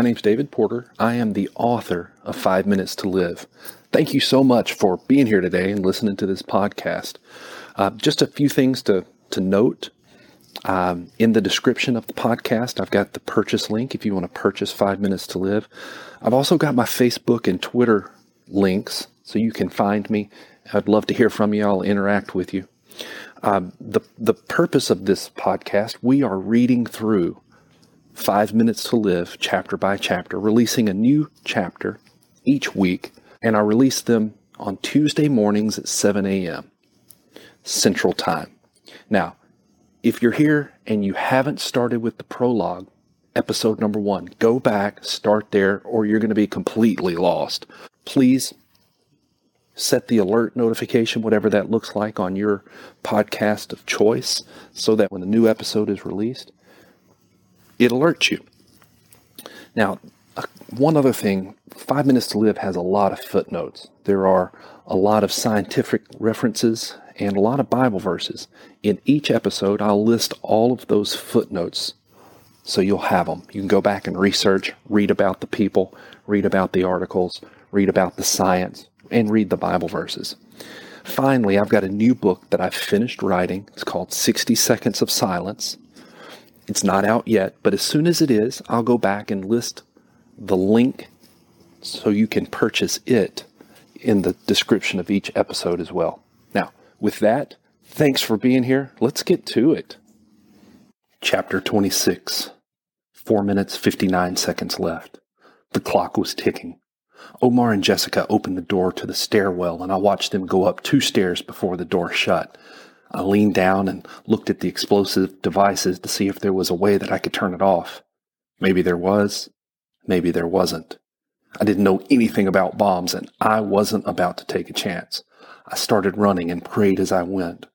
My name's David Porter. I am the author of Five Minutes to Live. Thank you so much for being here today and listening to this podcast. Uh, just a few things to, to note. Um, in the description of the podcast, I've got the purchase link if you want to purchase Five Minutes to Live. I've also got my Facebook and Twitter links so you can find me. I'd love to hear from you. I'll interact with you. Um, the the purpose of this podcast, we are reading through Five Minutes to Live, chapter by chapter, releasing a new chapter each week, and I release them on Tuesday mornings at 7 a.m. Central Time. Now, if you're here and you haven't started with the prologue, episode number one, go back, start there, or you're going to be completely lost. Please set the alert notification, whatever that looks like, on your podcast of choice so that when a new episode is released, it alerts you. Now, one other thing Five Minutes to Live has a lot of footnotes. There are a lot of scientific references and a lot of Bible verses. In each episode, I'll list all of those footnotes so you'll have them. You can go back and research, read about the people, read about the articles, read about the science, and read the Bible verses. Finally, I've got a new book that I've finished writing. It's called 60 Seconds of Silence. It's not out yet, but as soon as it is, I'll go back and list the link so you can purchase it in the description of each episode as well. Now, with that, thanks for being here. Let's get to it. Chapter 26 4 minutes 59 seconds left. The clock was ticking. Omar and Jessica opened the door to the stairwell, and I watched them go up two stairs before the door shut. I leaned down and looked at the explosive devices to see if there was a way that I could turn it off. Maybe there was, maybe there wasn't. I didn't know anything about bombs, and I wasn't about to take a chance. I started running and prayed as I went.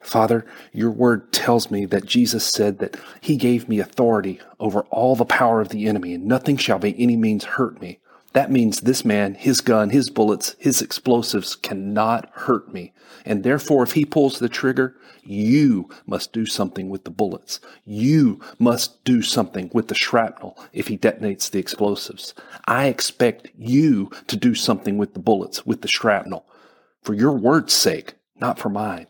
Father, your word tells me that Jesus said that he gave me authority over all the power of the enemy, and nothing shall by any means hurt me. That means this man, his gun, his bullets, his explosives cannot hurt me. And therefore, if he pulls the trigger, you must do something with the bullets. You must do something with the shrapnel if he detonates the explosives. I expect you to do something with the bullets, with the shrapnel, for your word's sake, not for mine.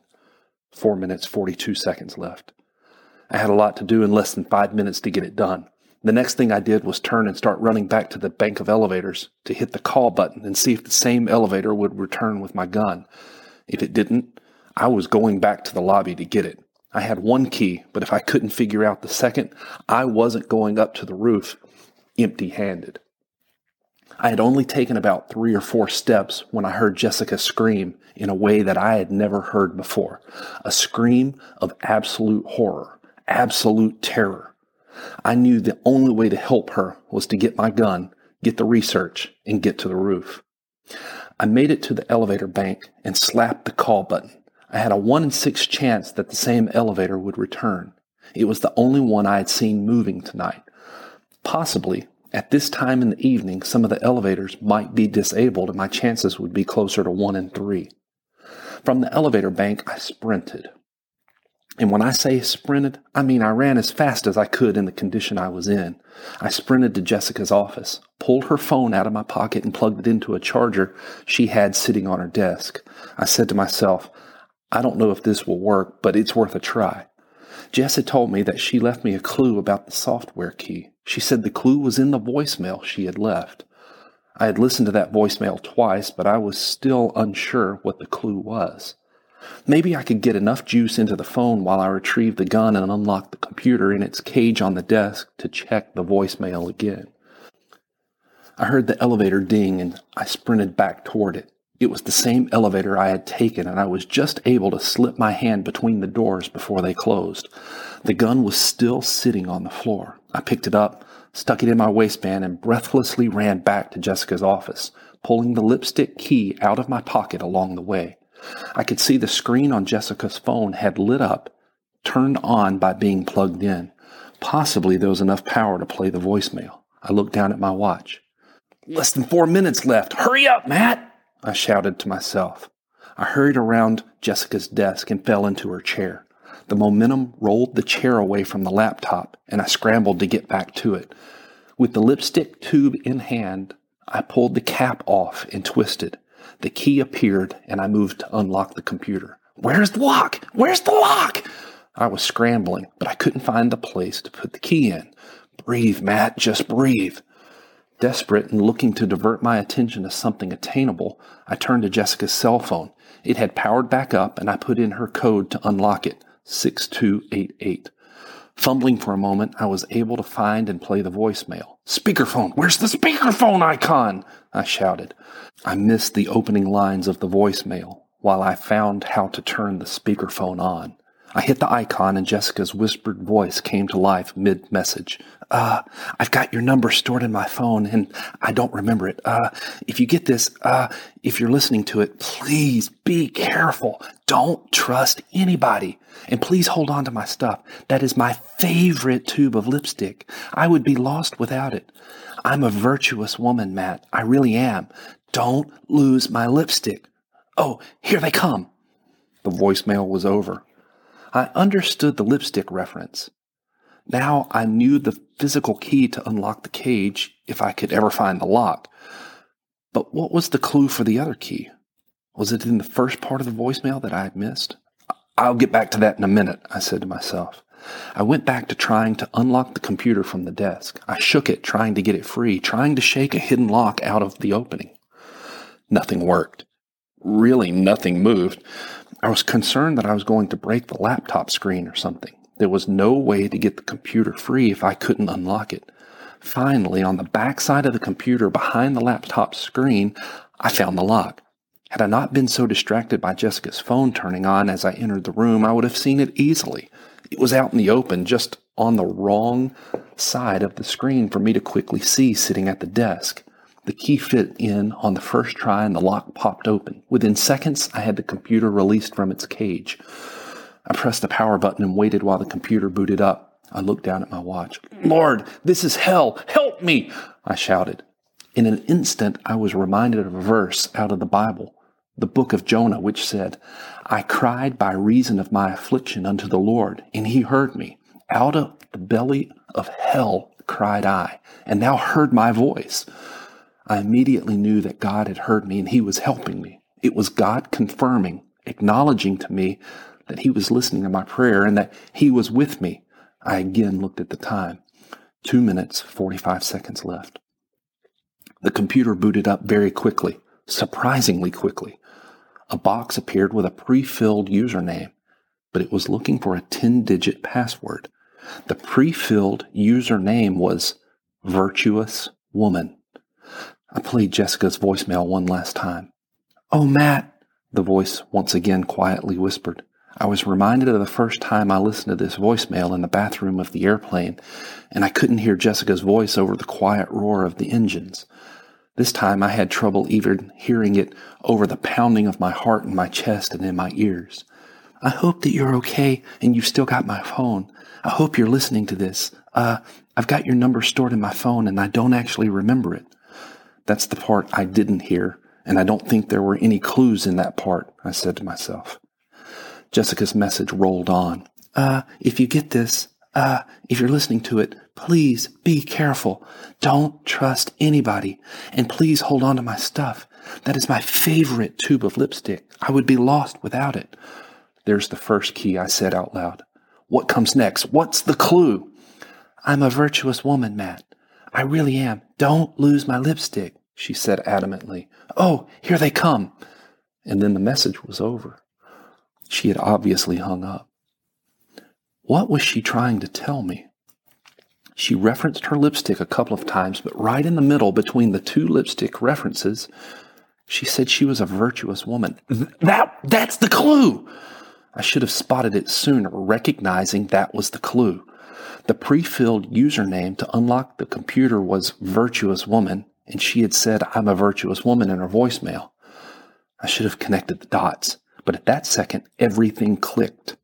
Four minutes, 42 seconds left. I had a lot to do in less than five minutes to get it done. The next thing I did was turn and start running back to the bank of elevators to hit the call button and see if the same elevator would return with my gun. If it didn't, I was going back to the lobby to get it. I had one key, but if I couldn't figure out the second, I wasn't going up to the roof empty handed. I had only taken about three or four steps when I heard Jessica scream in a way that I had never heard before. A scream of absolute horror, absolute terror. I knew the only way to help her was to get my gun, get the research, and get to the roof. I made it to the elevator bank and slapped the call button. I had a 1 in 6 chance that the same elevator would return. It was the only one I had seen moving tonight. Possibly, at this time in the evening, some of the elevators might be disabled and my chances would be closer to 1 in 3. From the elevator bank, I sprinted. And when I say sprinted, I mean I ran as fast as I could in the condition I was in. I sprinted to Jessica's office, pulled her phone out of my pocket, and plugged it into a charger she had sitting on her desk. I said to myself, I don't know if this will work, but it's worth a try. Jess had told me that she left me a clue about the software key. She said the clue was in the voicemail she had left. I had listened to that voicemail twice, but I was still unsure what the clue was. Maybe I could get enough juice into the phone while I retrieved the gun and unlocked the computer in its cage on the desk to check the voicemail again. I heard the elevator ding and I sprinted back toward it. It was the same elevator I had taken, and I was just able to slip my hand between the doors before they closed. The gun was still sitting on the floor. I picked it up, stuck it in my waistband, and breathlessly ran back to Jessica's office, pulling the lipstick key out of my pocket along the way. I could see the screen on Jessica's phone had lit up, turned on by being plugged in. Possibly there was enough power to play the voicemail. I looked down at my watch. Less than four minutes left. Hurry up, Matt! I shouted to myself. I hurried around Jessica's desk and fell into her chair. The momentum rolled the chair away from the laptop, and I scrambled to get back to it. With the lipstick tube in hand, I pulled the cap off and twisted. The key appeared and I moved to unlock the computer. Where's the lock? Where's the lock? I was scrambling, but I couldn't find the place to put the key in. Breathe, Matt, just breathe. Desperate and looking to divert my attention to something attainable, I turned to Jessica's cell phone. It had powered back up, and I put in her code to unlock it 6288. Fumbling for a moment, I was able to find and play the voicemail. Speakerphone! Where's the speakerphone icon? I shouted. I missed the opening lines of the voicemail while I found how to turn the speakerphone on. I hit the icon and Jessica's whispered voice came to life mid message. Uh, I've got your number stored in my phone and I don't remember it. Uh, if you get this, uh, if you're listening to it, please be careful. Don't trust anybody. And please hold on to my stuff. That is my favorite tube of lipstick. I would be lost without it. I'm a virtuous woman, Matt. I really am. Don't lose my lipstick. Oh, here they come. The voicemail was over. I understood the lipstick reference. Now I knew the physical key to unlock the cage if I could ever find the lock. But what was the clue for the other key? Was it in the first part of the voicemail that I had missed? I'll get back to that in a minute, I said to myself. I went back to trying to unlock the computer from the desk. I shook it, trying to get it free, trying to shake a hidden lock out of the opening. Nothing worked. Really, nothing moved. I was concerned that I was going to break the laptop screen or something. There was no way to get the computer free if I couldn't unlock it. Finally, on the back side of the computer behind the laptop screen, I found the lock. Had I not been so distracted by Jessica's phone turning on as I entered the room, I would have seen it easily. It was out in the open, just on the wrong side of the screen for me to quickly see sitting at the desk. The key fit in on the first try and the lock popped open. Within seconds, I had the computer released from its cage. I pressed the power button and waited while the computer booted up. I looked down at my watch. Lord, this is hell! Help me! I shouted. In an instant, I was reminded of a verse out of the Bible, the book of Jonah, which said, I cried by reason of my affliction unto the Lord, and he heard me. Out of the belly of hell cried I, and thou heard my voice. I immediately knew that God had heard me and He was helping me. It was God confirming, acknowledging to me that He was listening to my prayer and that He was with me. I again looked at the time. Two minutes, 45 seconds left. The computer booted up very quickly, surprisingly quickly. A box appeared with a pre filled username, but it was looking for a 10 digit password. The pre filled username was Virtuous Woman. I played Jessica's voicemail one last time. Oh, Matt, the voice once again quietly whispered. I was reminded of the first time I listened to this voicemail in the bathroom of the airplane, and I couldn't hear Jessica's voice over the quiet roar of the engines. This time I had trouble even hearing it over the pounding of my heart in my chest and in my ears. I hope that you're okay and you've still got my phone. I hope you're listening to this. Uh, I've got your number stored in my phone and I don't actually remember it. That's the part I didn't hear, and I don't think there were any clues in that part, I said to myself. Jessica's message rolled on. Uh, if you get this, uh, if you're listening to it, please be careful. Don't trust anybody. And please hold on to my stuff. That is my favorite tube of lipstick. I would be lost without it. There's the first key I said out loud. What comes next? What's the clue? I'm a virtuous woman, Matt. I really am. Don't lose my lipstick, she said adamantly. Oh, here they come. And then the message was over. She had obviously hung up. What was she trying to tell me? She referenced her lipstick a couple of times, but right in the middle between the two lipstick references, she said she was a virtuous woman. That, that's the clue! I should have spotted it sooner, recognizing that was the clue. The pre filled username to unlock the computer was Virtuous Woman, and she had said, I'm a virtuous woman in her voicemail. I should have connected the dots, but at that second, everything clicked.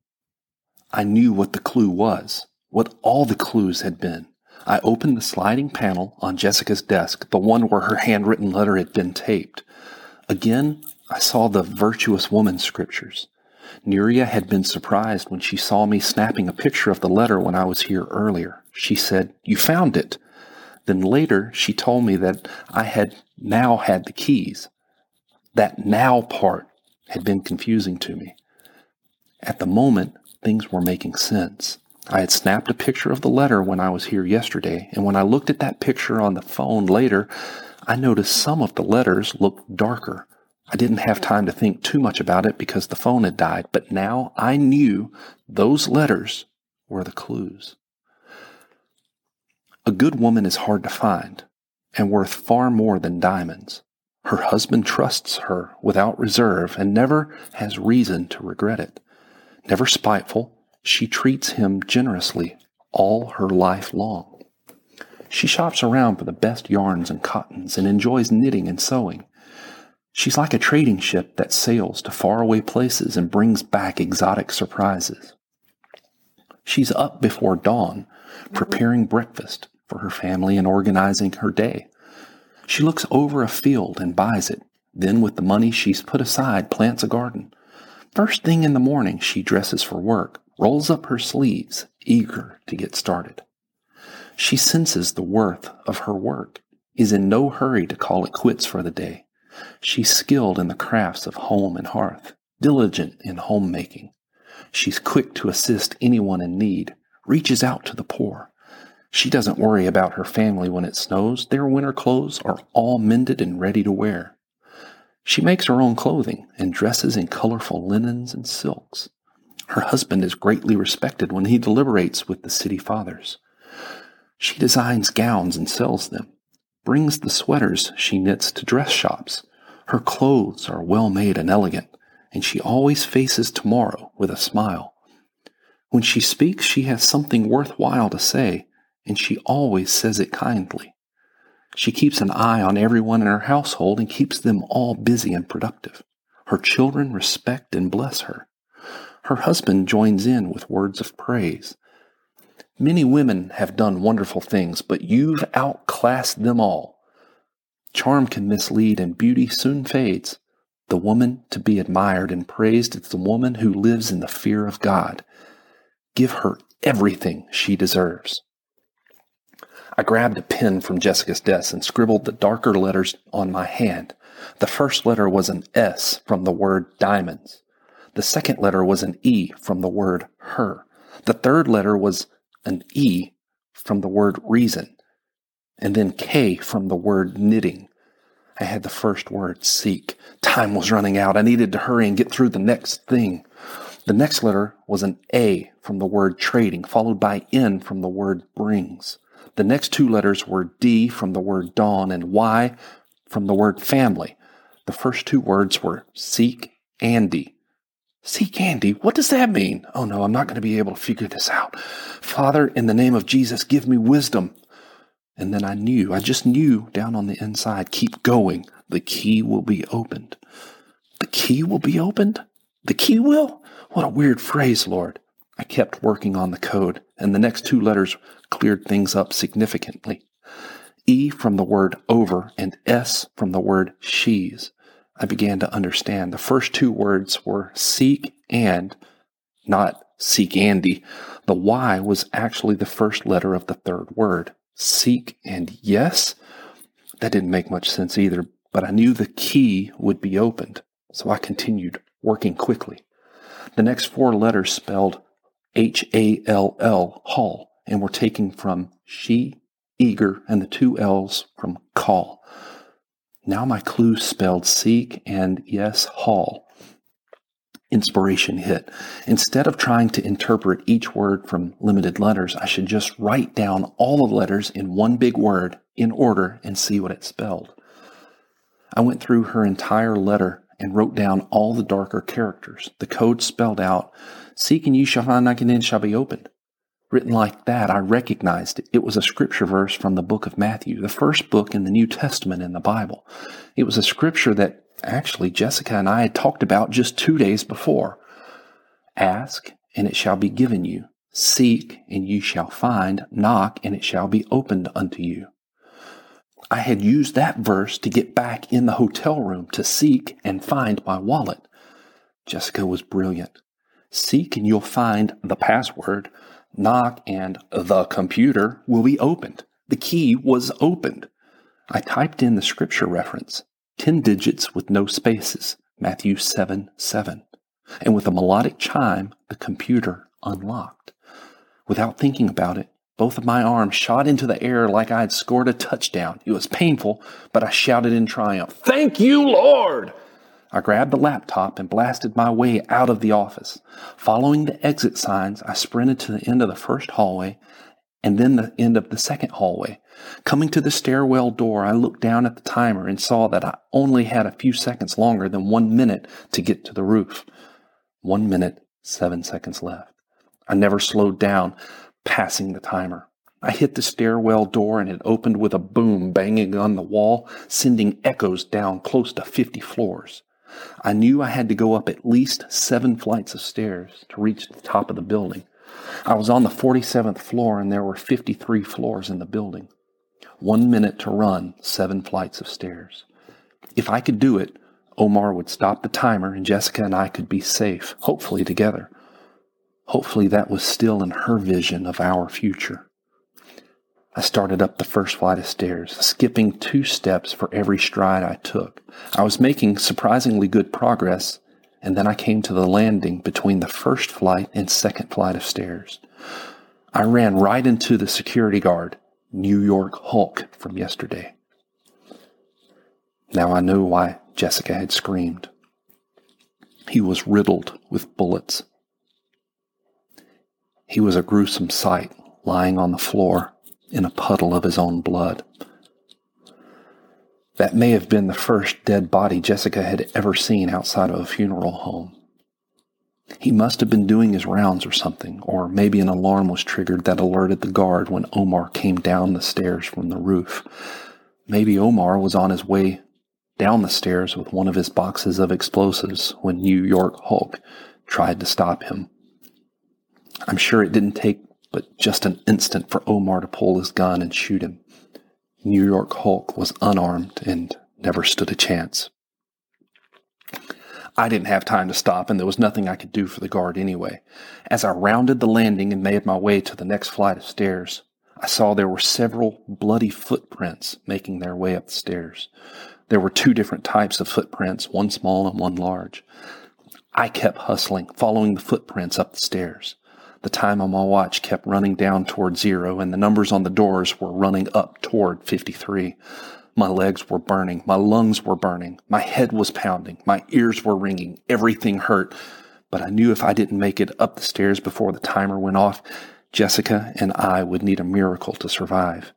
I knew what the clue was, what all the clues had been. I opened the sliding panel on Jessica's desk, the one where her handwritten letter had been taped. Again, I saw the virtuous woman scriptures. Nuria had been surprised when she saw me snapping a picture of the letter when I was here earlier. She said, You found it. Then later, she told me that I had now had the keys. That now part had been confusing to me. At the moment, things were making sense. I had snapped a picture of the letter when I was here yesterday, and when I looked at that picture on the phone later, I noticed some of the letters looked darker. I didn't have time to think too much about it because the phone had died, but now I knew those letters were the clues. A good woman is hard to find and worth far more than diamonds. Her husband trusts her without reserve and never has reason to regret it. Never spiteful, she treats him generously all her life long. She shops around for the best yarns and cottons and enjoys knitting and sewing. She's like a trading ship that sails to faraway places and brings back exotic surprises. She's up before dawn, preparing breakfast for her family and organizing her day. She looks over a field and buys it. Then, with the money she's put aside, plants a garden. First thing in the morning, she dresses for work, rolls up her sleeves, eager to get started. She senses the worth of her work, is in no hurry to call it quits for the day. She's skilled in the crafts of home and hearth, diligent in homemaking. She's quick to assist anyone in need, reaches out to the poor, she doesn't worry about her family when it snows. Their winter clothes are all mended and ready to wear. She makes her own clothing and dresses in colorful linens and silks. Her husband is greatly respected when he deliberates with the city fathers. She designs gowns and sells them, brings the sweaters she knits to dress shops. Her clothes are well made and elegant, and she always faces tomorrow with a smile. When she speaks, she has something worthwhile to say, and she always says it kindly. She keeps an eye on everyone in her household and keeps them all busy and productive. Her children respect and bless her. Her husband joins in with words of praise. Many women have done wonderful things, but you've outclassed them all. Charm can mislead and beauty soon fades. The woman to be admired and praised is the woman who lives in the fear of God. Give her everything she deserves. I grabbed a pen from Jessica's desk and scribbled the darker letters on my hand. The first letter was an S from the word diamonds. The second letter was an E from the word her. The third letter was an E from the word reason. And then K from the word knitting. I had the first word seek. Time was running out. I needed to hurry and get through the next thing. The next letter was an A from the word trading, followed by N from the word brings. The next two letters were D from the word dawn and Y from the word family. The first two words were seek Andy. Seek Andy? What does that mean? Oh no, I'm not going to be able to figure this out. Father, in the name of Jesus, give me wisdom. And then I knew, I just knew down on the inside, keep going. The key will be opened. The key will be opened? The key will? What a weird phrase, Lord. I kept working on the code, and the next two letters cleared things up significantly. E from the word over and S from the word she's. I began to understand. The first two words were seek and, not seek Andy. The Y was actually the first letter of the third word. Seek and yes? That didn't make much sense either, but I knew the key would be opened, so I continued working quickly. The next four letters spelled H A L L, Hall, and we're taking from she, eager, and the two L's from call. Now my clue spelled seek and yes, Hall. Inspiration hit. Instead of trying to interpret each word from limited letters, I should just write down all the letters in one big word in order and see what it spelled. I went through her entire letter and wrote down all the darker characters. The code spelled out, Seek and you shall find, knock and shall be opened. Written like that, I recognized it. It was a scripture verse from the book of Matthew, the first book in the New Testament in the Bible. It was a scripture that actually Jessica and I had talked about just two days before. Ask, and it shall be given you. Seek, and you shall find. Knock, and it shall be opened unto you. I had used that verse to get back in the hotel room to seek and find my wallet. Jessica was brilliant. Seek and you'll find the password. Knock and the computer will be opened. The key was opened. I typed in the scripture reference, 10 digits with no spaces, Matthew 7 7. And with a melodic chime, the computer unlocked. Without thinking about it, both of my arms shot into the air like I had scored a touchdown. It was painful, but I shouted in triumph, Thank you, Lord! I grabbed the laptop and blasted my way out of the office. Following the exit signs, I sprinted to the end of the first hallway and then the end of the second hallway. Coming to the stairwell door, I looked down at the timer and saw that I only had a few seconds longer than one minute to get to the roof. One minute, seven seconds left. I never slowed down, passing the timer. I hit the stairwell door and it opened with a boom banging on the wall, sending echoes down close to 50 floors. I knew I had to go up at least seven flights of stairs to reach the top of the building. I was on the 47th floor and there were 53 floors in the building. One minute to run seven flights of stairs. If I could do it, Omar would stop the timer and Jessica and I could be safe, hopefully together. Hopefully that was still in her vision of our future. I started up the first flight of stairs, skipping two steps for every stride I took. I was making surprisingly good progress, and then I came to the landing between the first flight and second flight of stairs. I ran right into the security guard, New York Hulk from yesterday. Now I knew why Jessica had screamed. He was riddled with bullets. He was a gruesome sight, lying on the floor, in a puddle of his own blood. That may have been the first dead body Jessica had ever seen outside of a funeral home. He must have been doing his rounds or something, or maybe an alarm was triggered that alerted the guard when Omar came down the stairs from the roof. Maybe Omar was on his way down the stairs with one of his boxes of explosives when New York Hulk tried to stop him. I'm sure it didn't take but just an instant for Omar to pull his gun and shoot him. New York Hulk was unarmed and never stood a chance. I didn't have time to stop, and there was nothing I could do for the guard anyway. As I rounded the landing and made my way to the next flight of stairs, I saw there were several bloody footprints making their way up the stairs. There were two different types of footprints, one small and one large. I kept hustling, following the footprints up the stairs. The time on my watch kept running down toward zero, and the numbers on the doors were running up toward 53. My legs were burning. My lungs were burning. My head was pounding. My ears were ringing. Everything hurt. But I knew if I didn't make it up the stairs before the timer went off, Jessica and I would need a miracle to survive.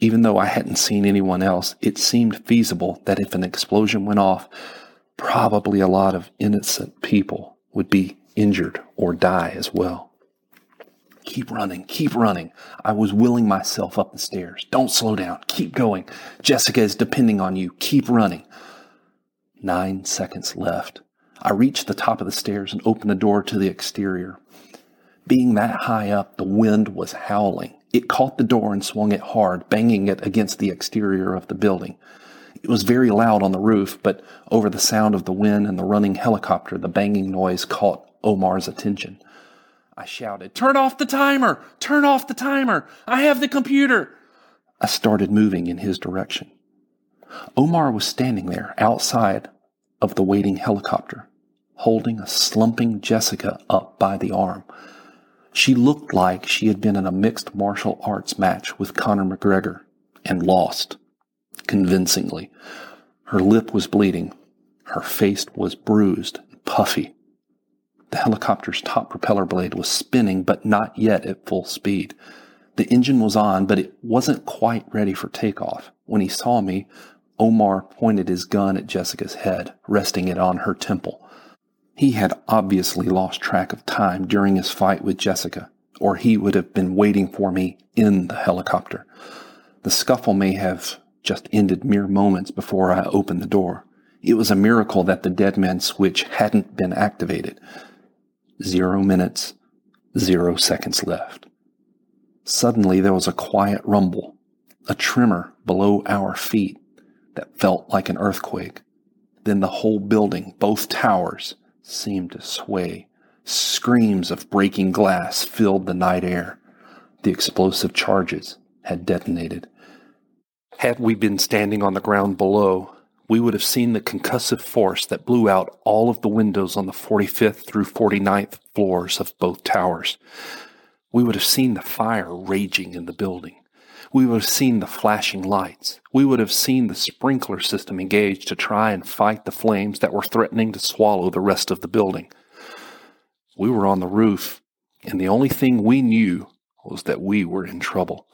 Even though I hadn't seen anyone else, it seemed feasible that if an explosion went off, probably a lot of innocent people would be injured or die as well. Keep running, keep running. I was willing myself up the stairs. Don't slow down. Keep going. Jessica is depending on you. Keep running. Nine seconds left. I reached the top of the stairs and opened the door to the exterior. Being that high up, the wind was howling. It caught the door and swung it hard, banging it against the exterior of the building. It was very loud on the roof, but over the sound of the wind and the running helicopter, the banging noise caught Omar's attention. I shouted, Turn off the timer! Turn off the timer! I have the computer! I started moving in his direction. Omar was standing there outside of the waiting helicopter, holding a slumping Jessica up by the arm. She looked like she had been in a mixed martial arts match with Conor McGregor and lost convincingly. Her lip was bleeding. Her face was bruised and puffy. The helicopter's top propeller blade was spinning, but not yet at full speed. The engine was on, but it wasn't quite ready for takeoff. When he saw me, Omar pointed his gun at Jessica's head, resting it on her temple. He had obviously lost track of time during his fight with Jessica, or he would have been waiting for me in the helicopter. The scuffle may have just ended mere moments before I opened the door. It was a miracle that the dead man switch hadn't been activated zero minutes, zero seconds left. Suddenly there was a quiet rumble, a tremor below our feet that felt like an earthquake. Then the whole building, both towers, seemed to sway. Screams of breaking glass filled the night air. The explosive charges had detonated. Had we been standing on the ground below, we would have seen the concussive force that blew out all of the windows on the 45th through 49th floors of both towers. We would have seen the fire raging in the building. We would have seen the flashing lights. We would have seen the sprinkler system engaged to try and fight the flames that were threatening to swallow the rest of the building. We were on the roof, and the only thing we knew was that we were in trouble.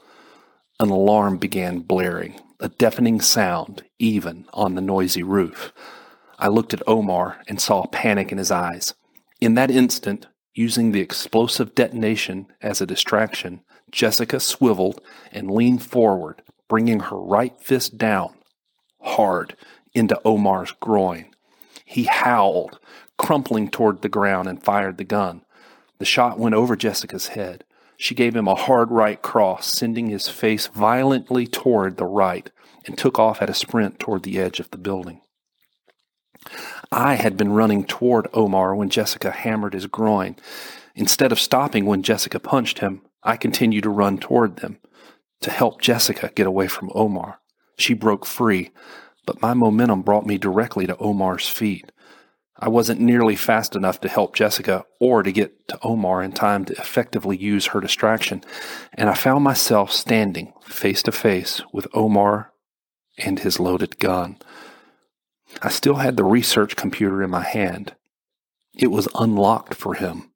An alarm began blaring, a deafening sound, even on the noisy roof. I looked at Omar and saw panic in his eyes. In that instant, using the explosive detonation as a distraction, Jessica swiveled and leaned forward, bringing her right fist down, hard, into Omar's groin. He howled, crumpling toward the ground, and fired the gun. The shot went over Jessica's head. She gave him a hard right cross, sending his face violently toward the right, and took off at a sprint toward the edge of the building. I had been running toward Omar when Jessica hammered his groin. Instead of stopping when Jessica punched him, I continued to run toward them to help Jessica get away from Omar. She broke free, but my momentum brought me directly to Omar's feet. I wasn't nearly fast enough to help Jessica or to get to Omar in time to effectively use her distraction, and I found myself standing face to face with Omar and his loaded gun. I still had the research computer in my hand. It was unlocked for him.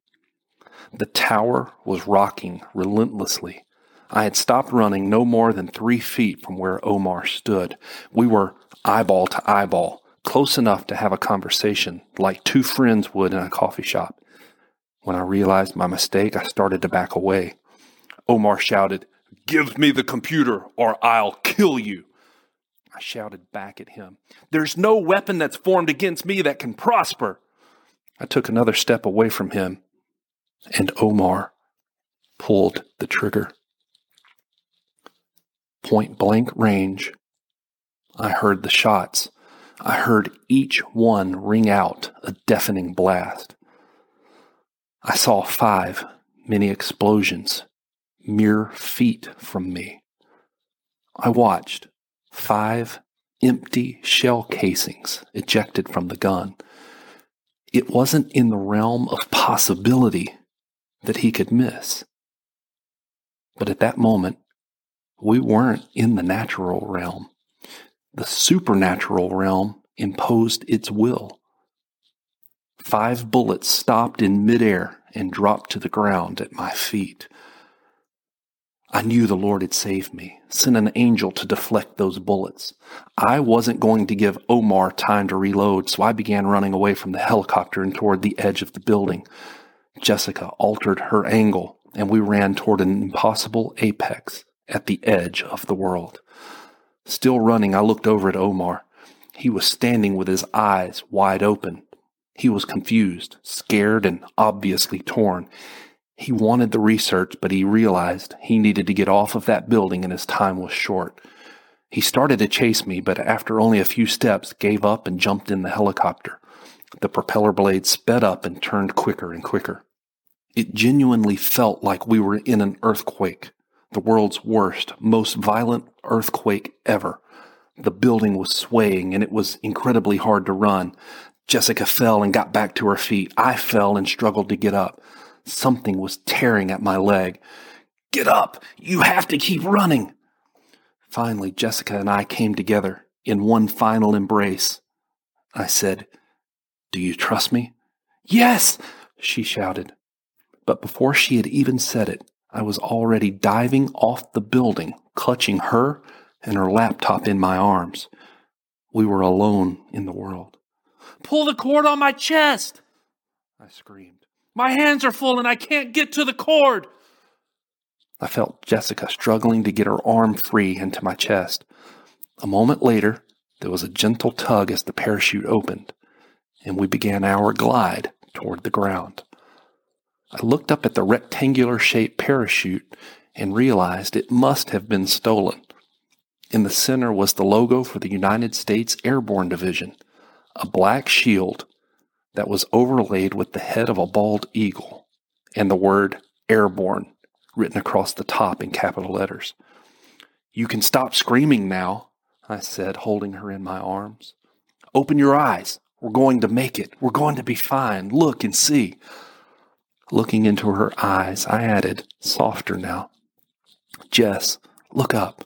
The tower was rocking relentlessly. I had stopped running no more than three feet from where Omar stood. We were eyeball to eyeball, close enough to have a conversation like two friends would in a coffee shop. When I realized my mistake, I started to back away. Omar shouted, Give me the computer or I'll kill you. I shouted back at him, There's no weapon that's formed against me that can prosper. I took another step away from him, and Omar pulled the trigger. Point blank range. I heard the shots I heard each one ring out a deafening blast. I saw five mini explosions mere feet from me. I watched five empty shell casings ejected from the gun. It wasn't in the realm of possibility that he could miss. But at that moment, we weren't in the natural realm the supernatural realm imposed its will. Five bullets stopped in midair and dropped to the ground at my feet. I knew the Lord had saved me, sent an angel to deflect those bullets. I wasn't going to give Omar time to reload, so I began running away from the helicopter and toward the edge of the building. Jessica altered her angle, and we ran toward an impossible apex at the edge of the world. Still running, I looked over at Omar. He was standing with his eyes wide open. He was confused, scared, and obviously torn. He wanted the research, but he realized he needed to get off of that building and his time was short. He started to chase me, but after only a few steps, gave up and jumped in the helicopter. The propeller blades sped up and turned quicker and quicker. It genuinely felt like we were in an earthquake the world's worst, most violent earthquake ever. The building was swaying and it was incredibly hard to run. Jessica fell and got back to her feet. I fell and struggled to get up. Something was tearing at my leg. Get up! You have to keep running! Finally, Jessica and I came together in one final embrace. I said, Do you trust me? Yes, she shouted. But before she had even said it, I was already diving off the building, clutching her and her laptop in my arms. We were alone in the world. Pull the cord on my chest! I screamed. My hands are full and I can't get to the cord! I felt Jessica struggling to get her arm free into my chest. A moment later, there was a gentle tug as the parachute opened, and we began our glide toward the ground. I looked up at the rectangular shaped parachute and realized it must have been stolen. In the center was the logo for the United States Airborne Division, a black shield that was overlaid with the head of a bald eagle and the word airborne written across the top in capital letters. You can stop screaming now, I said, holding her in my arms. Open your eyes. We're going to make it. We're going to be fine. Look and see. Looking into her eyes, I added, softer now, Jess, look up.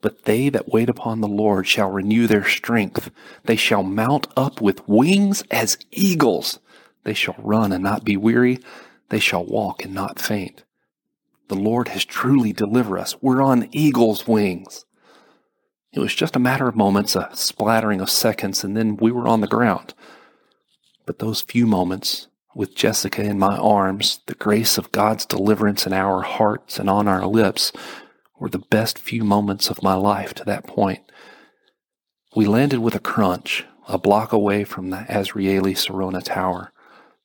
But they that wait upon the Lord shall renew their strength. They shall mount up with wings as eagles. They shall run and not be weary. They shall walk and not faint. The Lord has truly delivered us. We're on eagle's wings. It was just a matter of moments, a splattering of seconds, and then we were on the ground. But those few moments, with Jessica in my arms, the grace of God's deliverance in our hearts and on our lips, were the best few moments of my life to that point. We landed with a crunch, a block away from the Azrieli Sarona Tower.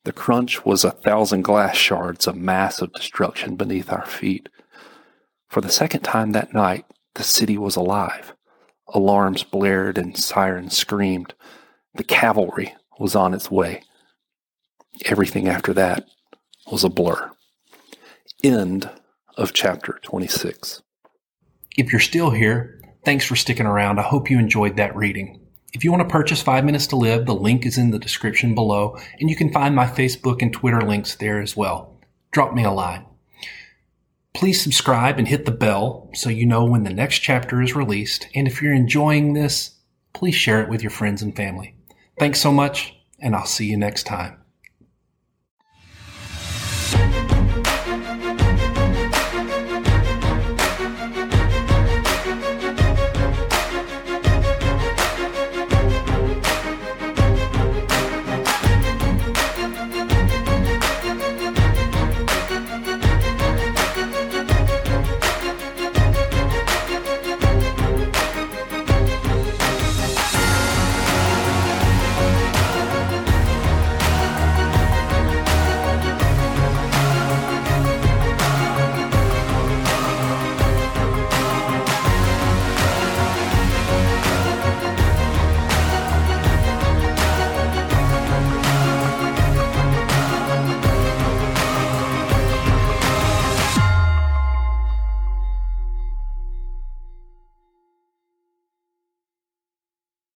The crunch was a thousand glass shards, a mass of destruction beneath our feet. For the second time that night, the city was alive. Alarms blared and sirens screamed. The cavalry was on its way. Everything after that was a blur. End of chapter 26. If you're still here, thanks for sticking around. I hope you enjoyed that reading. If you want to purchase Five Minutes to Live, the link is in the description below, and you can find my Facebook and Twitter links there as well. Drop me a line. Please subscribe and hit the bell so you know when the next chapter is released. And if you're enjoying this, please share it with your friends and family. Thanks so much, and I'll see you next time.